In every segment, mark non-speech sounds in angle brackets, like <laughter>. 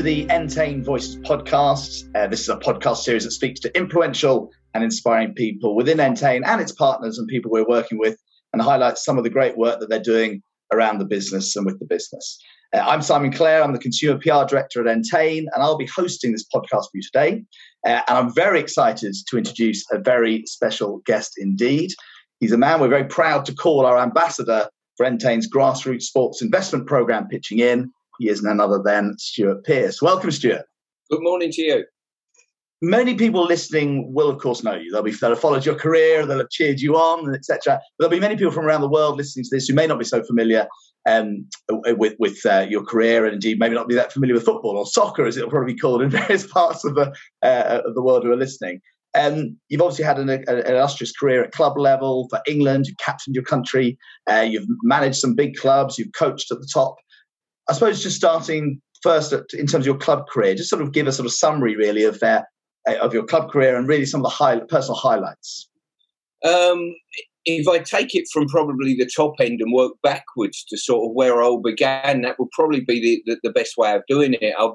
to the Entain Voices podcast. Uh, this is a podcast series that speaks to influential and inspiring people within Entain and its partners and people we're working with and highlights some of the great work that they're doing around the business and with the business. Uh, I'm Simon Clare, I'm the Consumer PR Director at Entain, and I'll be hosting this podcast for you today. Uh, and I'm very excited to introduce a very special guest indeed. He's a man we're very proud to call our ambassador for Entain's grassroots sports investment program, Pitching In. He is none other than Stuart Pearce. Welcome, Stuart. Good morning to you. Many people listening will, of course, know you. They'll be they'll have followed your career, they'll have cheered you on, etc. There'll be many people from around the world listening to this who may not be so familiar um, with with uh, your career, and indeed maybe not be that familiar with football or soccer, as it'll probably be called in <laughs> various parts of the uh, of the world who are listening. Um, you've obviously had an, an, illustrious career at club level for England. You've captained your country. Uh, you've managed some big clubs. You've coached at the top. I suppose just starting first at, in terms of your club career, just sort of give a sort of summary really of uh, of your club career and really some of the high, personal highlights. Um, if I take it from probably the top end and work backwards to sort of where I all began, that would probably be the, the, the best way of doing it. I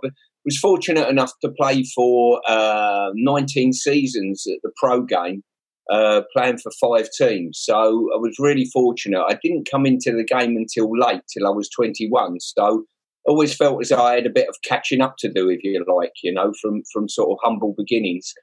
was fortunate enough to play for uh, 19 seasons at the pro game, uh, playing for five teams. So I was really fortunate. I didn't come into the game until late, till I was 21. So always felt as I had a bit of catching up to do, if you like, you know, from from sort of humble beginnings.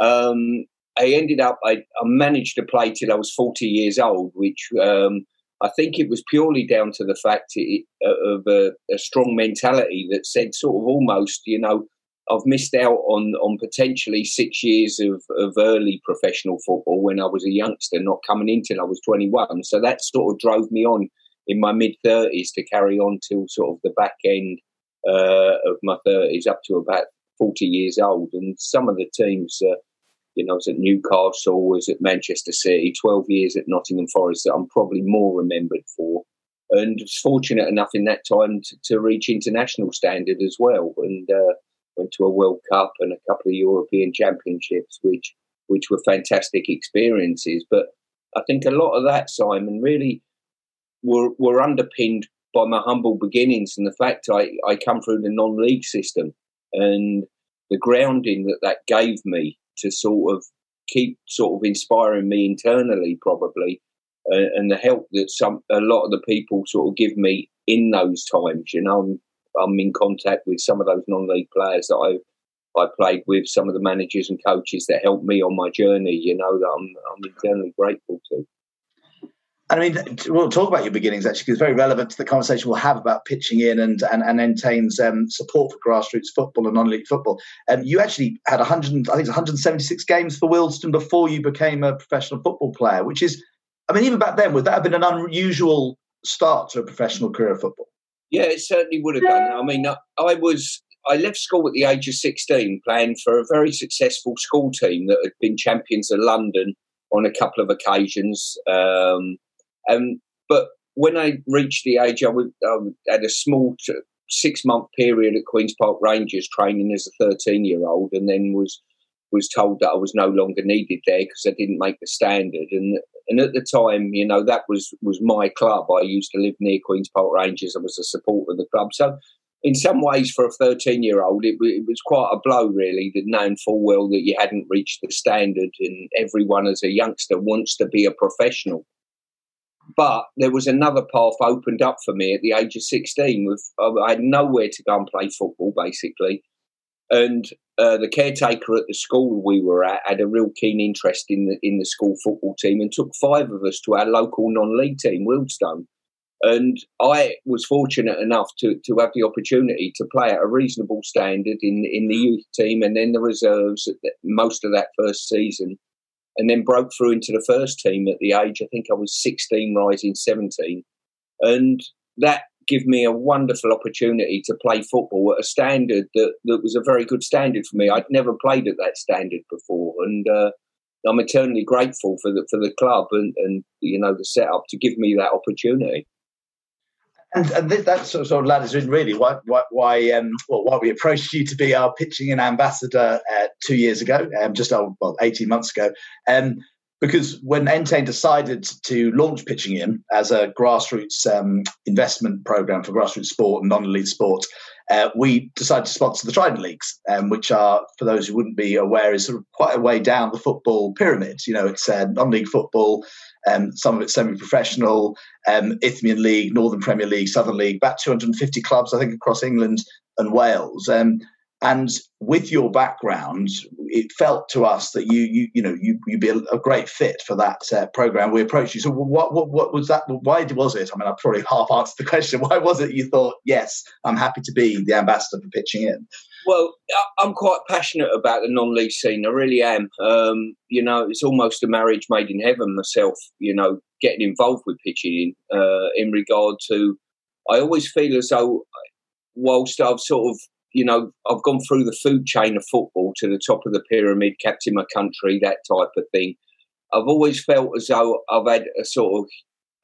Um, I ended up, I, I, managed to play till I was 40 years old, which um, I think it was purely down to the fact it, of a, a, strong mentality that said, sort of almost, you know, I've missed out on on potentially six years of, of early professional football when I was a youngster, not coming in till I was 21. So that sort of drove me on in my mid 30s to carry on till sort of the back end uh, of my 30s up to about 40 years old. And some of the teams, uh, you know, I was at Newcastle, was at Manchester City, 12 years at Nottingham Forest that I'm probably more remembered for. And was fortunate enough in that time to, to reach international standard as well. And uh, went to a World Cup and a couple of European Championships, which which were fantastic experiences. But I think a lot of that, Simon, really were, were underpinned by my humble beginnings and the fact I, I come through the non league system and the grounding that that gave me to sort of keep sort of inspiring me internally, probably, uh, and the help that some a lot of the people sort of give me in those times. You know, I'm, I'm in contact with some of those non league players that I I played with, some of the managers and coaches that helped me on my journey. You know, that I'm I'm eternally grateful to. And I mean, we'll talk about your beginnings actually, because it's very relevant to the conversation we'll have about pitching in and and, and Entain's um, support for grassroots football and non-league football. Um, you actually had 100, I think, 176 games for Wealdstone before you became a professional football player, which is, I mean, even back then, would that have been an unusual start to a professional career of football? Yeah, it certainly would have done. I mean, I was I left school at the age of 16, playing for a very successful school team that had been champions of London on a couple of occasions. Um, um, but when I reached the age, I, would, I had a small six month period at Queens Park Rangers training as a 13 year old, and then was was told that I was no longer needed there because I didn't make the standard. And and at the time, you know, that was was my club. I used to live near Queens Park Rangers. I was a supporter of the club. So in some ways, for a 13 year old, it, it, was quite a blow, really, that knowing full well that you hadn't reached the standard, and everyone as a youngster wants to be a professional. But there was another path opened up for me at the age of 16. With I had nowhere to go and play football, basically. And uh, the caretaker at the school we were at had a real keen interest in the in the school football team and took five of us to our local non-league team, Wealdstone. And I was fortunate enough to, to have the opportunity to play at a reasonable standard in, in the youth team and then the reserves most of that first season and then broke through into the first team at the age, I think I was 16, rising 17. And that gave me a wonderful opportunity to play football at a standard that, that was a very good standard for me. I'd never played at that standard before. And uh, I'm eternally grateful for the, for the club and, and, you know, the setup to give me that opportunity and, and that sort of, led in really why why why, um, well, why we approached you to be our pitching in ambassador uh, two years ago, um, just oh, well eighteen months ago. Um, because when Entain decided to launch Pitching In as a grassroots um, investment program for grassroots sport and non-elite sport, uh, we decided to sponsor the Trident Leagues, um, which are, for those who wouldn't be aware, is sort of quite a way down the football pyramid. You know, it's uh, non-league football, um, some of it's semi-professional, um, Isthmian League, Northern Premier League, Southern League, about 250 clubs, I think, across England and Wales. Um, and with your background, it felt to us that you you you know you you'd be a, a great fit for that uh, program. We approached you. So what what what was that? Why was it? I mean, I probably <laughs> half answered the question. Why was it you thought yes, I'm happy to be the ambassador for pitching in? Well, I'm quite passionate about the non-league scene. I really am. Um, you know, it's almost a marriage made in heaven. Myself, you know, getting involved with pitching in uh, in regard to, I always feel as though, whilst I've sort of you know, I've gone through the food chain of football to the top of the pyramid, captain my country, that type of thing. I've always felt as though I've had a sort of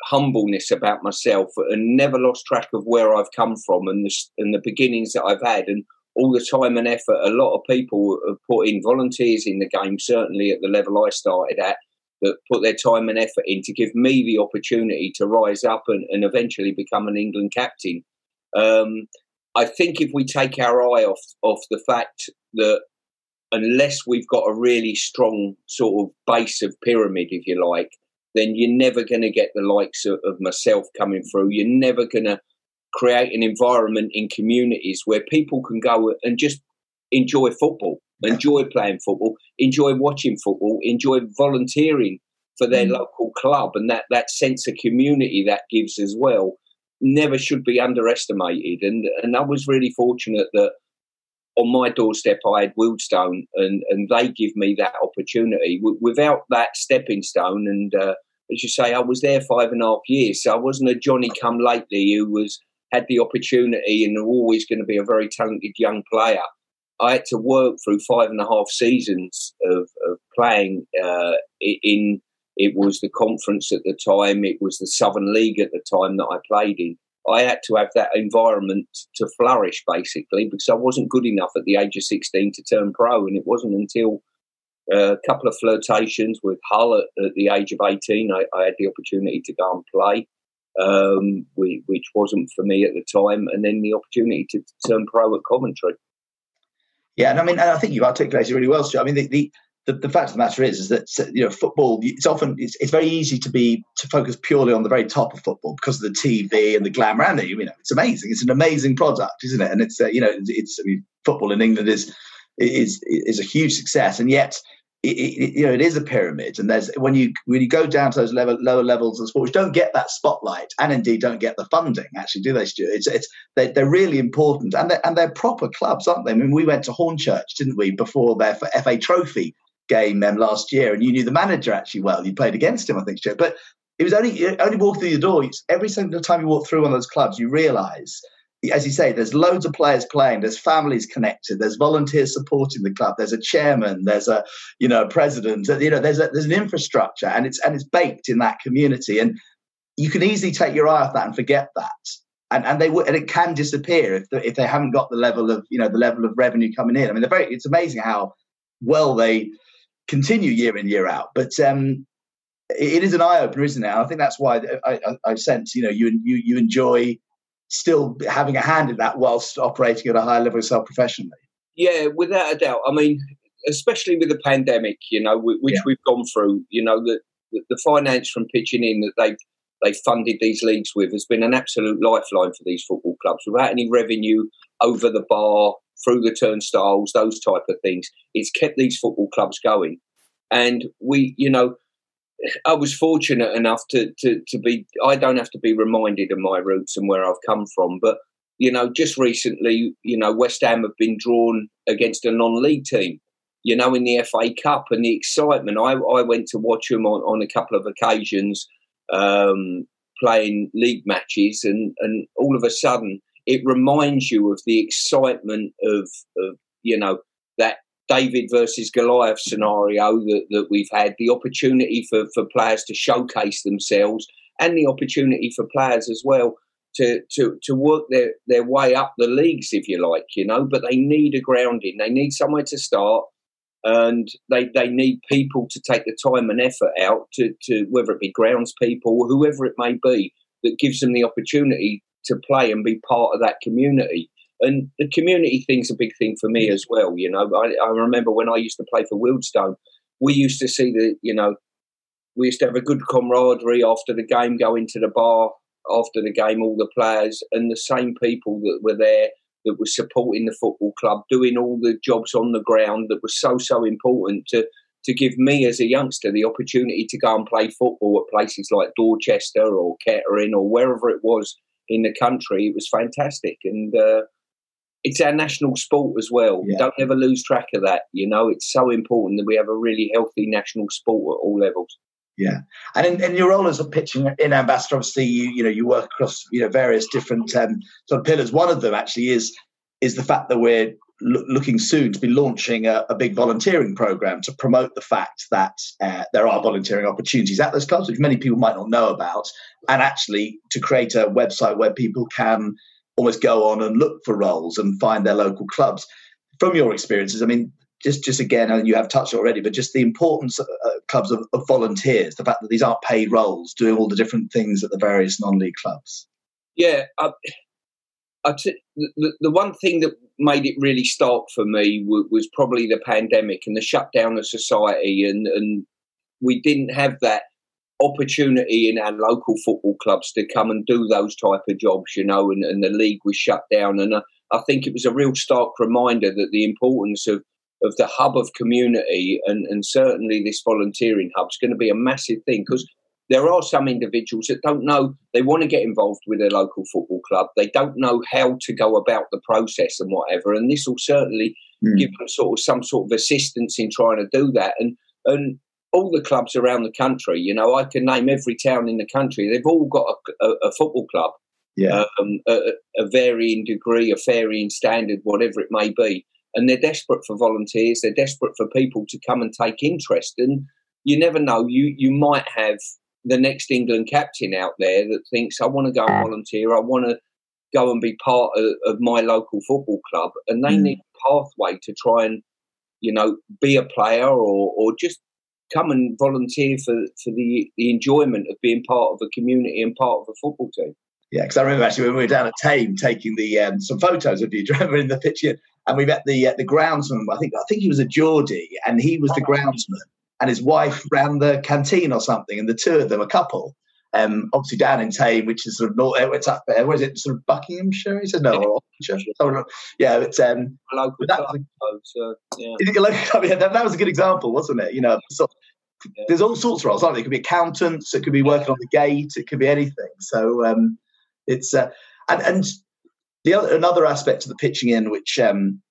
humbleness about myself and never lost track of where I've come from and the, and the beginnings that I've had and all the time and effort a lot of people have put in volunteers in the game, certainly at the level I started at, that put their time and effort in to give me the opportunity to rise up and, and eventually become an England captain. Um, I think if we take our eye off off the fact that unless we've got a really strong sort of base of pyramid, if you like, then you're never going to get the likes of, of myself coming through. You're never going to create an environment in communities where people can go and just enjoy football, enjoy playing football, enjoy watching football, enjoy volunteering for their mm. local club, and that that sense of community that gives as well never should be underestimated. And and I was really fortunate that on my doorstep I had Wealdstone, and and they give me that opportunity. W- without that stepping stone, and uh, as you say, I was there five and a half years, so I wasn't a Johnny come lately who was had the opportunity and always going to be a very talented young player. I had to work through five and a half seasons of, of playing uh, in it was the conference at the time. It was the Southern League at the time that I played in. I had to have that environment to flourish, basically, because I wasn't good enough at the age of 16 to turn pro. And it wasn't until uh, a couple of flirtations with Hull at, at the age of 18, I, I, had the opportunity to go and play, um, which wasn't for me at the time. And then the opportunity to, turn pro at Coventry. Yeah, and I mean, I think you've articulated really well, Stu. I mean, the, the, the, the fact of the matter is, is that you know football. It's often it's, it's very easy to be to focus purely on the very top of football because of the TV and the glamour and the, you know it's amazing. It's an amazing product, isn't it? And it's uh, you know it's I mean, football in England is is is a huge success, and yet it, it, you know it is a pyramid. And there's when you when you go down to those level, lower levels of sport, which don't get that spotlight, and indeed don't get the funding. Actually, do they, Stuart? It's it's they, they're really important, and they're, and they're proper clubs, aren't they? I mean, we went to Hornchurch, didn't we, before their FA Trophy game um, last year, and you knew the manager actually well. You played against him, I think. But it was only only walking through the door. Every single time you walk through one of those clubs, you realise, as you say, there's loads of players playing. There's families connected. There's volunteers supporting the club. There's a chairman. There's a you know president. You know there's a, there's an infrastructure, and it's and it's baked in that community. And you can easily take your eye off that and forget that. And, and they w- and it can disappear if the, if they haven't got the level of you know the level of revenue coming in. I mean, they're very. It's amazing how well they continue year in year out. But um, it is an eye opener, isn't it? And I think that's why I, I, I sense you know you you you enjoy still having a hand in that whilst operating at a higher level yourself professionally. Yeah, without a doubt. I mean, especially with the pandemic, you know, which yeah. we've gone through. You know, the, the finance from pitching in that they've they funded these leagues with has been an absolute lifeline for these football clubs. Without any revenue over the bar, through the turnstiles, those type of things. It's kept these football clubs going. And we, you know, I was fortunate enough to, to, to be, I don't have to be reminded of my roots and where I've come from. But, you know, just recently, you know, West Ham have been drawn against a non league team, you know, in the FA Cup and the excitement. I, I went to watch them on, on a couple of occasions um, playing league matches, and, and all of a sudden, it reminds you of the excitement of, of you know, that David versus Goliath scenario that, that we've had, the opportunity for, for players to showcase themselves and the opportunity for players as well to, to, to work their, their way up the leagues, if you like, you know, but they need a grounding. They need somewhere to start. and they they need people to take the time and effort out to, to whether it be grounds people whoever it may be that gives them the opportunity to play and be part of that community. And the community thing's a big thing for me as well. You know, I, I remember when I used to play for Wealdstone, we used to see the, you know, we used to have a good camaraderie after the game, go into the bar after the game, all the players and the same people that were there that were supporting the football club, doing all the jobs on the ground that was so, so important to, to give me as a youngster the opportunity to go and play football at places like Dorchester or Kettering or wherever it was in the country. It was fantastic. And uh, it's our national sport as well. Yeah. Don't ever lose track of that. You know, it's so important that we have a really healthy national sport at all levels. Yeah, and in, in, your role as a pitching in ambassador, obviously you you know you work across you know various different um, sort of pillars. One of them actually is is the fact that we're lo- looking soon to be launching a, a, big volunteering program to promote the fact that uh, there are volunteering opportunities at those clubs, which many people might not know about, and actually to create a website where people can almost go on and look for roles and find their local clubs. From your experiences, I mean, just just again, and you have touched already, but just the importance of uh, clubs of, of, volunteers, the fact that these aren't paid roles, doing all the different things at the various non-league clubs. Yeah, t- the, the one thing that made it really start for me was, was probably the pandemic and the shutdown of society, and and we didn't have that opportunity in our local football clubs to come and do those type of jobs, you know, and, and the league was shut down. And I, I think it was a real stark reminder that the importance of of the hub of community and, and certainly this volunteering hub is going to be a massive thing because there are some individuals that don't know they want to get involved with their local football club. They don't know how to go about the process and whatever. And this will certainly mm. give them sort of some sort of assistance in trying to do that. And and all the clubs around the country, you know, I can name every town in the country. They've all got a, a, a football club, yeah, um, a, a varying degree, a varying standard, whatever it may be and they're desperate for volunteers. They're desperate for people to come and take interest. And you never know. You you might have the next England captain out there that thinks, I want to go and volunteer. I want to go and be part of, of my local football club, and they mm. need a pathway to try and you know be a player or or just come and volunteer for for the the enjoyment of being part of a community and part of a football team. Yeah, because I remember actually when we were down at Thame taking the um, some photos of you, <laughs> remember in the picture, and we met the uh, the groundsman. I think I think he was a Geordie, and he was the groundsman, and his wife ran the canteen or something, and the two of them, a couple. Um, obviously down in Thame, which is sort of north, it's up there. Where is it? Sort of Buckinghamshire? He said no, or yeah, it's um, local that, so, yeah. that, that, was a good example, wasn't it? You know, so, yeah. there's all sorts of roles. Like it could be accountants, it could be working on the gate, it could be anything. So um, it's uh, and and the other another aspect of the pitching in, which um,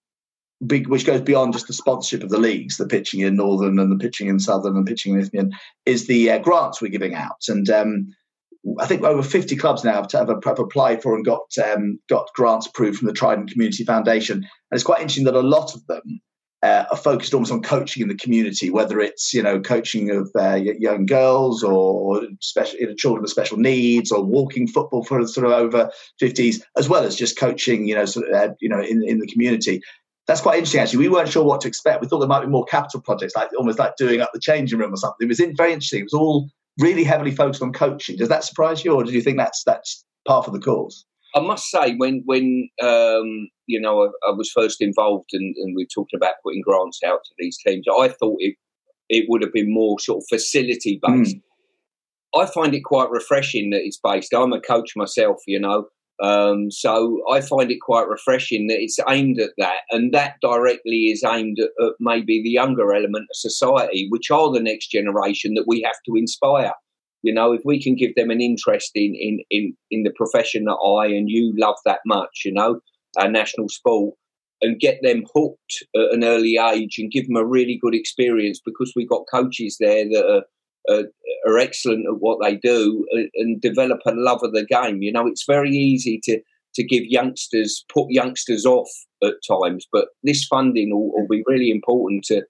big, which goes beyond just the sponsorship of the leagues, the pitching in Northern and the pitching in Southern and pitching in Isthmian, is the uh, grants we're giving out. And um, I think over 50 clubs now have, have, have applied for and got um, got grants approved from the Trident Community Foundation. And it's quite interesting that a lot of them uh, are focused almost on coaching in the community, whether it's you know coaching of uh, young girls or, special you know, children with special needs, or walking football for sort of over fifties, as well as just coaching you know sort of, uh, you know in in the community. That's quite interesting. Actually, we weren't sure what to expect. We thought there might be more capital projects, like almost like doing up the changing room or something. It was very interesting. It was all really heavily focused on coaching. Does that surprise you, or do you think that's that's part of the course? I must say, when when um, you know I, I, was first involved and, and we are talking about putting grants out to these teams, I thought it it would have been more sort of facility based. Mm. I find it quite refreshing that it's based. I'm a coach myself, you know, um, so I find it quite refreshing that it's aimed at that, and that directly is aimed at, at maybe the younger element of society, which are the next generation that we have to inspire. You know, if we can give them an interest in in in, in the profession that I and you love that much, you know, our national sport, and get them hooked at an early age and give them a really good experience because we've got coaches there that are. Uh, are excellent at what they do and, uh, develop a love of the game. You know, it's very easy to to give youngsters put youngsters off at times, but this funding will, will be really important to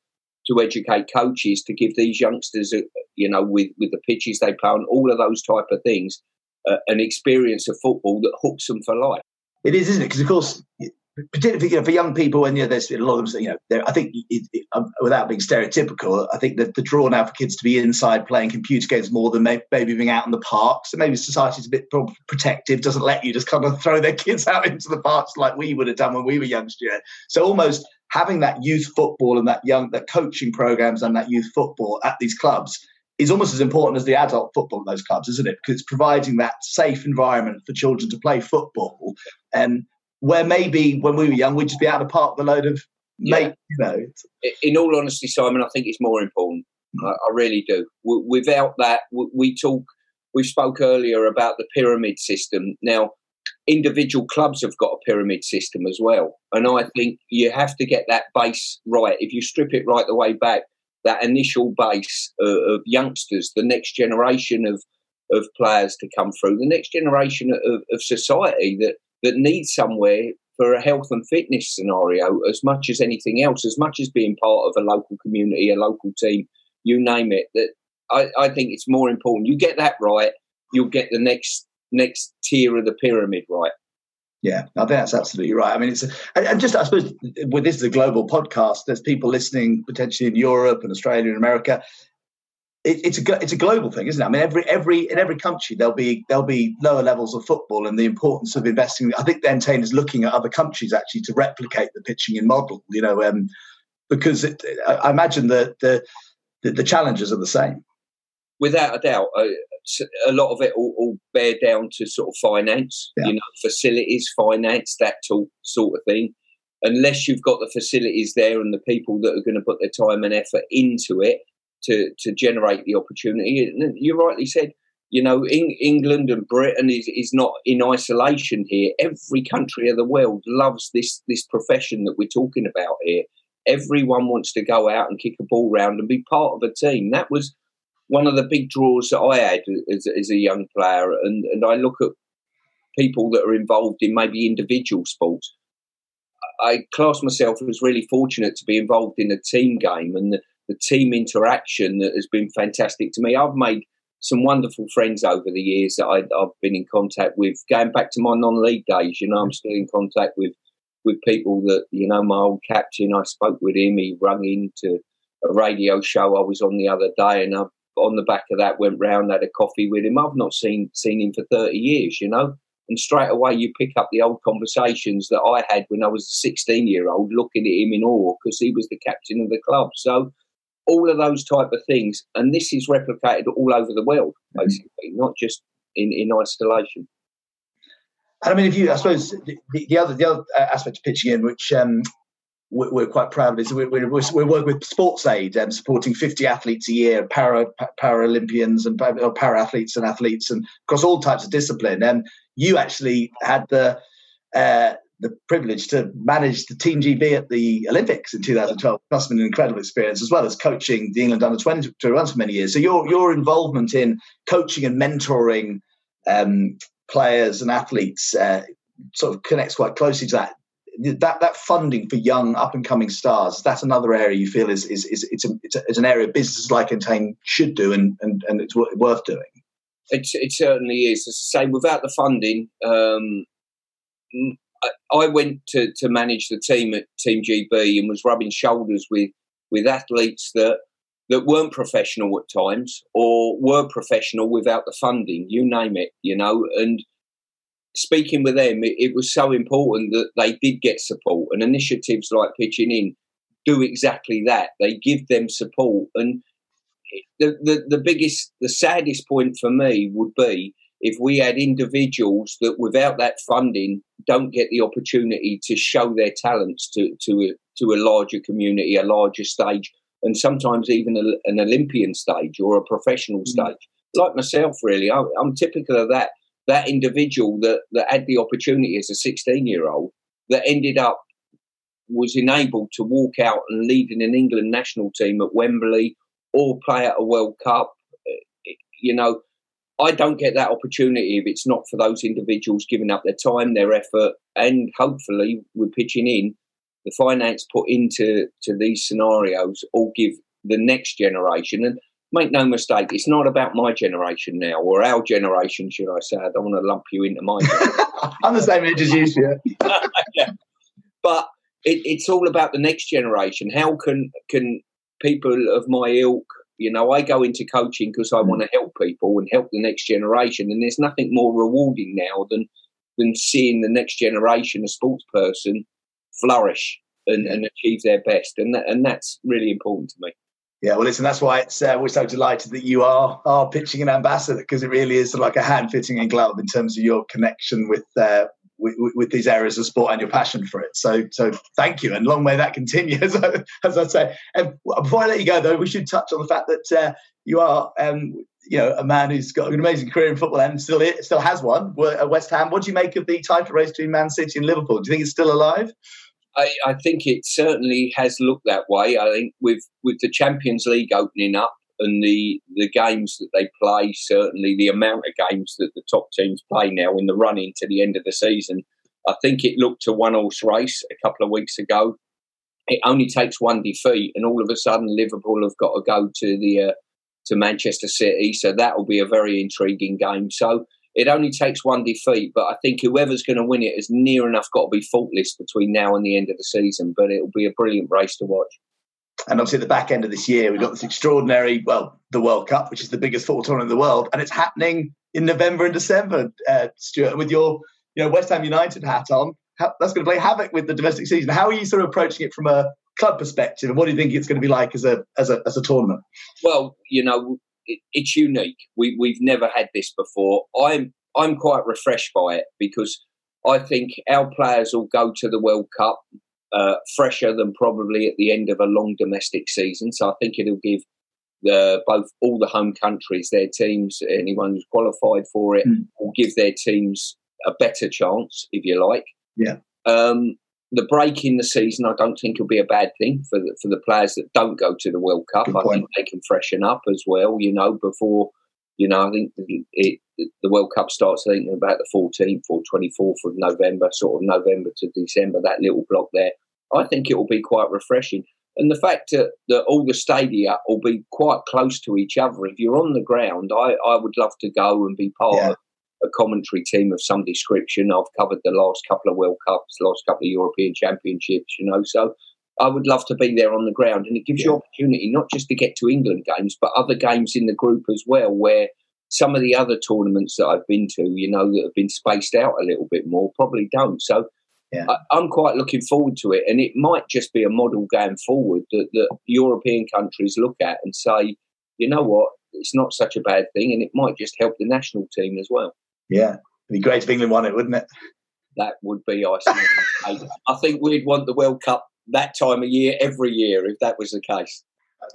to educate coaches to give these youngsters, uh, you know, with with the pitches they play on, all of those type of things, uh, an experience of football that hooks them for life. It is, isn't it? Because of course, particularly you know, for young people, and you know, there's a lot of them. You know, I think it, it, um, without being stereotypical, I think that the draw now for kids to be inside playing computer games more than maybe being out in the park. So maybe society's a bit protective, doesn't let you just kind of <laughs> throw their kids out into the parks like we would have done when we were youngsters. So almost having that youth football and that young that coaching programs and that youth football at these clubs is almost as important as the adult football in those clubs, isn't it? Because it's providing that safe environment for children to play football. And where maybe when we were young, we'd just be out of park with a load of yeah. mate, you know. In all honesty, Simon, I think it's more important. I, I really do. W- without that, w- we talk. We spoke earlier about the pyramid system. Now, individual clubs have got a pyramid system as well, and I think you have to get that base right. If you strip it right the way back, that initial base of, of youngsters, the next generation of of players to come through, the next generation of, of society that that need somewhere for a health and fitness scenario as much as anything else, as much as being part of a local community, a local team, you name it. That I, I think it's more important. You get that right, you'll get the next next tier of the pyramid right. Yeah, I think that's absolutely right. I mean, it's and just I suppose with this is a global podcast. There's people listening potentially in Europe and Australia and America it, it's a it's a global thing, isn't it? I mean, every every in every country there'll be there'll be lower levels of football, and the importance of investing. I think Entain is looking at other countries actually to replicate the pitching in model. You know, um, because it, I imagine that the, the, the challenges are the same. Without a doubt, uh, a lot of it all, all, bear down to sort of finance. Yeah. You know, facilities, finance, that sort of thing. Unless you've got the facilities there and the people that are going to put their time and effort into it, to to generate the opportunity. And you rightly said, you know, in, England and Britain is, is not in isolation here. Every country of the world loves this this profession that we're talking about here. Everyone wants to go out and kick a ball round and be part of a team. That was one of the big draws that I had as, as a young player. And, and I look at people that are involved in maybe individual sports. I class myself as really fortunate to be involved in a team game and the, the team interaction that has been fantastic to me. I've made some wonderful friends over the years that I, have been in contact with. Going back to my non-league days, you know, I'm still in contact with with people that you know. My old captain, I spoke with him. He rung into a radio show I was on the other day, and I, on the back of that went round had a coffee with him. I've not seen seen him for thirty years, you know. And straight away, you pick up the old conversations that I had when I was a 16 year old, looking at him in awe because he was the captain of the club. So all of those type of things. And this is replicated all over the world, mm-hmm. basically, mm-hmm. not just in, in isolation. And I mean, if you, I suppose the, the other the other aspect of pitching in, which um, we're, we're, quite proud of, is we're, we're, we're working with Sports Aid and supporting 50 athletes a year, para Paralympians and para athletes and athletes, and across all types of discipline. And you actually had the uh, the privilege to manage the Team GB at the Olympics in 2012. Must have been an incredible experience, as well as coaching the England under 20 for many years. So your your involvement in coaching and mentoring um, players and athletes uh, sort of connects quite closely to that. That that funding for young up and coming stars. That's another area you feel is is, is it's, a, it's, a, it's an area businesses like Entain should do and, and and it's worth doing. It, it certainly is. As I say, without the funding, um, I went to, to manage the team at Team GB and was rubbing shoulders with with athletes that that weren't professional at times or were professional without the funding, you name it, you know. And speaking with them, it, it was so important that they did get support and initiatives like Pitching In do exactly that. They give them support. And the, the, the biggest, the saddest point for me would be if we had individuals that without that funding don't get the opportunity to show their talents to to a, to a larger community, a larger stage, and sometimes even a, an Olympian stage or a professional mm. stage. Like myself, really, I, I'm typical of that. That individual that that had the opportunity as a 16 year old that ended up was enabled to walk out and lead in an England national team at Wembley or play at a World Cup. You know, I don't get that opportunity if it's not for those individuals giving up their time, their effort, and hopefully we're pitching in the finance put into to these scenarios all give the next generation. And make no mistake, it's not about my generation now or our generation, should I say. I don't want to lump you into my <laughs> I'm the same age as you, <laughs> yeah. yeah. it, it's all about the next generation. How can can people of my ilk, you know, I go into coaching because I mm. want to help people and help the next generation, and there's nothing more rewarding now than than seeing the next generation, a sports person, flourish and, and achieve their best, and that, and that's really important to me. Yeah, well, listen, that's why it's uh, we're so delighted that you are are pitching in ambassador because it really is sort of like a hand fitting in glove in terms of your connection with, uh, with, with these areas of sport and your passion for it. So, so thank you, and long may that continue. <laughs> As I, as I say, and before I let you go, though, we should touch on the fact that uh, you are, um, you know, a man who's got an amazing career in football and still still has one at West Ham. What do you make of the title race between Man City and Liverpool? Do you think it's still alive? I, I, think it certainly has looked that way. I think with with the Champions League opening up and the the games that they play, certainly the amount of games that the top teams play now in the run into the end of the season, I think it looked a one horse race a couple of weeks ago. It only takes one defeat, and all of a sudden Liverpool have got to go to the uh, to Manchester City, so that will be a very intriguing game. So it only takes one defeat, but I think whoever's going to win it is near enough got to be faultless between now and the end of the season. But it'll be a brilliant race to watch. And obviously, at the back end of this year, we've got this extraordinary, well, the World Cup, which is the biggest football tournament in the world, and it's happening in November and December. Uh, Stuart, with your, you know, West Ham United hat on, that's going to play havoc with the domestic season. How are you sort of approaching it from a club perspective, and what do you think it's going to be like as a as a as a tournament? Well, you know, it, it's unique. We we've never had this before. I'm I'm quite refreshed by it because I think our players will go to the World Cup uh, fresher than probably at the end of a long domestic season. So I think it'll give the both all the home countries, their teams, anyone who's qualified for it, mm. will give their teams a better chance, if you like. Yeah. Um, the break in the season, I don't think will be a bad thing for the, for the players that don't go to the World Cup. I think they can freshen up as well, you know, before, you know, I think it, the World Cup starts, I think, about the 14th or 24th of November, sort of November to December, that little block there. I think it will be quite refreshing. And the fact that, that all the stadia will be quite close to each other, if you're on the ground, I, I would love to go and be part yeah. of a commentary team of some description. I've covered the last couple of World Cups, last couple of European Championships, you know. So I would love to be there on the ground, and it gives yeah. you opportunity not just to get to England games, but other games in the group as well, where some of the other tournaments that I've been to, you know, that have been spaced out a little bit more, probably don't. So yeah. I, am quite looking forward to it, and it might just be a model going forward that, that European countries look at and say, you know what, it's not such a bad thing, and it might just help the national team as well. Yeah, it'd be great if England won it, wouldn't it? That would be icing. <laughs> I think we'd want the World Cup that time of year every year if that was the case.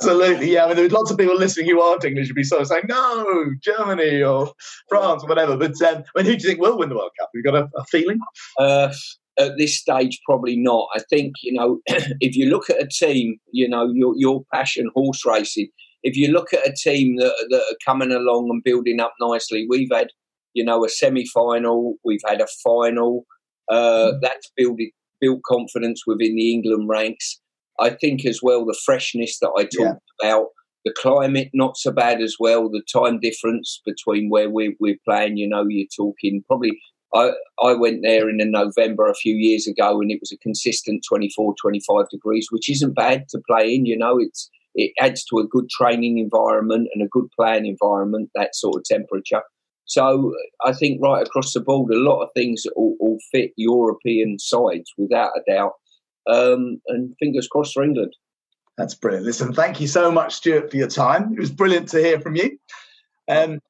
Absolutely, yeah. I mean, there's lots of people listening who aren't English would be sort of saying, no, Germany or France or whatever. But um, I mean, who do you think will win the World Cup? Have you got a, a feeling? Uh, at this stage, probably not. I think, you know, <clears throat> if you look at a team, you know, your, your passion, horse racing, if you look at a team that, that are coming along and building up nicely, we've had, you know, a semi final, we've had a final. Uh, mm. That's built, built confidence within the England ranks. I think as well the freshness that I talked yeah. about, the climate not so bad as well. The time difference between where we're, we're playing, you know, you're talking probably. I, went there in November a few years ago and it was a consistent 24, 25 degrees, which isn't bad to play in. You know, it's it adds to a good training environment and a good playing environment, that sort of temperature. So I think right across the board, a lot of things all, all fit European sides without a doubt um, and fingers crossed for England. That's brilliant. Listen, thank you so much, Stuart, for your time. It was brilliant to hear from you. Um,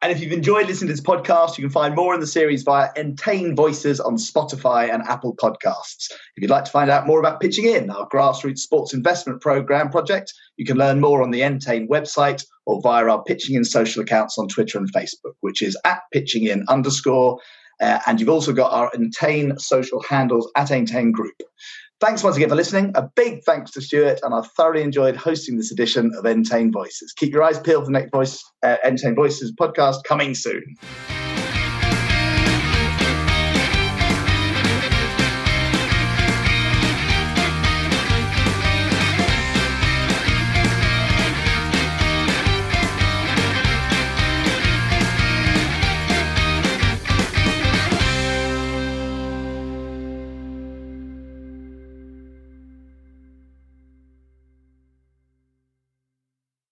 and if you've enjoyed listening to this podcast, you can find more in the series via Entain Voices on Spotify and Apple Podcasts. If you'd like to find out more about Pitching In, our grassroots sports investment program project, you can learn more on the Entain website or via our Pitching In social accounts on Twitter and Facebook, which is at Pitching In underscore uh, and you've also got our Entain social handles at Entain Group. Thanks once again for listening. A big thanks to Stuart, and I've thoroughly enjoyed hosting this edition of Entain Voices. Keep your eyes peeled for the next voice, uh, Entain Voices podcast coming soon.